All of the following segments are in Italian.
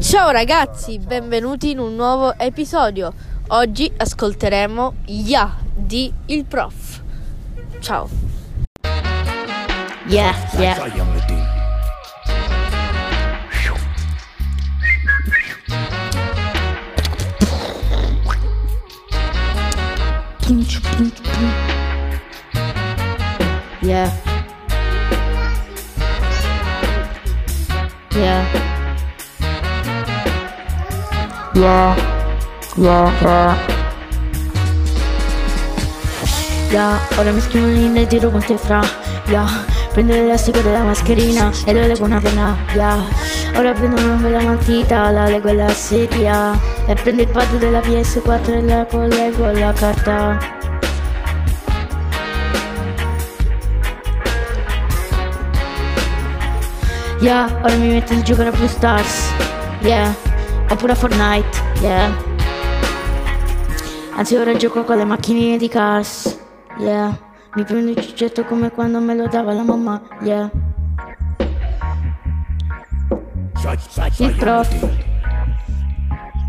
Ciao ragazzi, benvenuti in un nuovo episodio. Oggi ascolteremo Ya di Il Prof. Ciao. Yeah, yeah. Yeah. Yeah. Yeah. Yeah, yeah. Yeah, ora mi scrivo in e tiro con te fra. Yeah, prendo l'elastico della mascherina e lo leggo una penna. Yeah, ora prendo una bella matita, la leggo alla sedia. E prendo il pad della PS4 e la collego alla carta. Yeah, ora mi metto a giocare a Blue Stars. Yeah, oppure a Fortnite. Yeah. Anzi, ora gioco con le macchinine di Cars. Yeah. Mi prendo il ciccetto come quando me lo dava la mamma. Yeah. Il prof.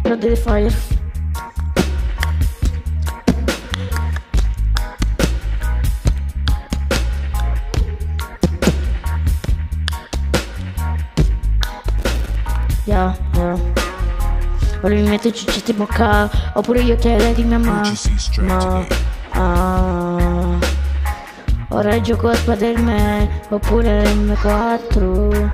Pro delle fire. Yeah, yeah. Ora mi metto i ciccetti in bocca Oppure gli occhiali di mia mamma. Ma ah, Ora gioco a Spider-Man Oppure M4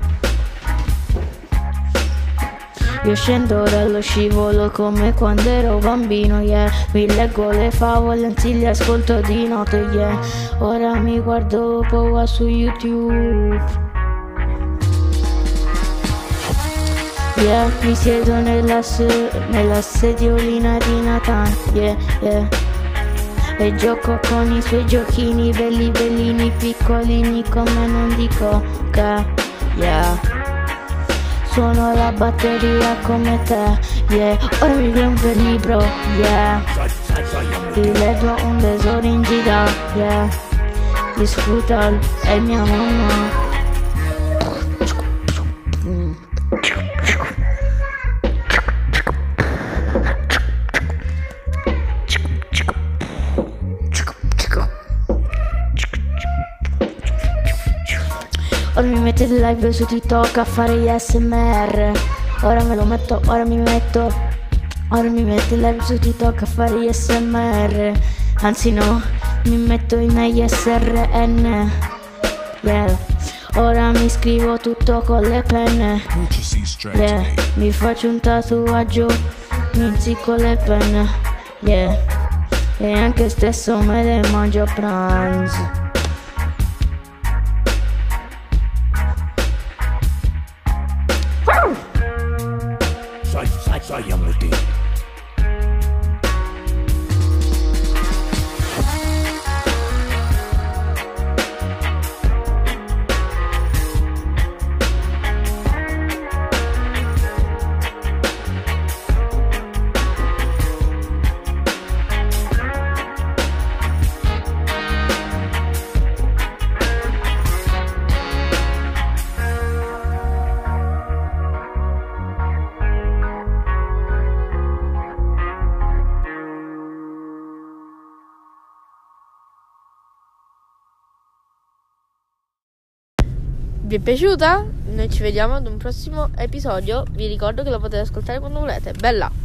Io scendo dallo scivolo come quando ero bambino, yeah. Mi leggo le favole, anzi le ascolto di notte, yeah. Ora mi guardo poco su YouTube Yeah, mi siedo nella, se- nella sediolina di Nathan, yeah, yeah. E gioco con i suoi giochini belli bellini piccolini come non dico che, yeah. Suono la batteria come te, yeah. Ora mi un bel libro, yeah. Ti leggo un tesoro in gita, yeah. Di Scrutal e mia mamma. Ora mi mettete live su TikTok a fare gli SMR. Ora me lo metto, ora mi metto. Ora mi metto live su TikTok a fare gli SMR. Anzi no, mi metto in ISRN. Yeah. Ora mi scrivo tutto con le penne. Yeah. Mi faccio un tatuaggio, mi zicco le penne. Yeah. E anche stesso me le mangio a pranzo. Vi è piaciuta? Noi ci vediamo ad un prossimo episodio. Vi ricordo che lo potete ascoltare quando volete. Bella!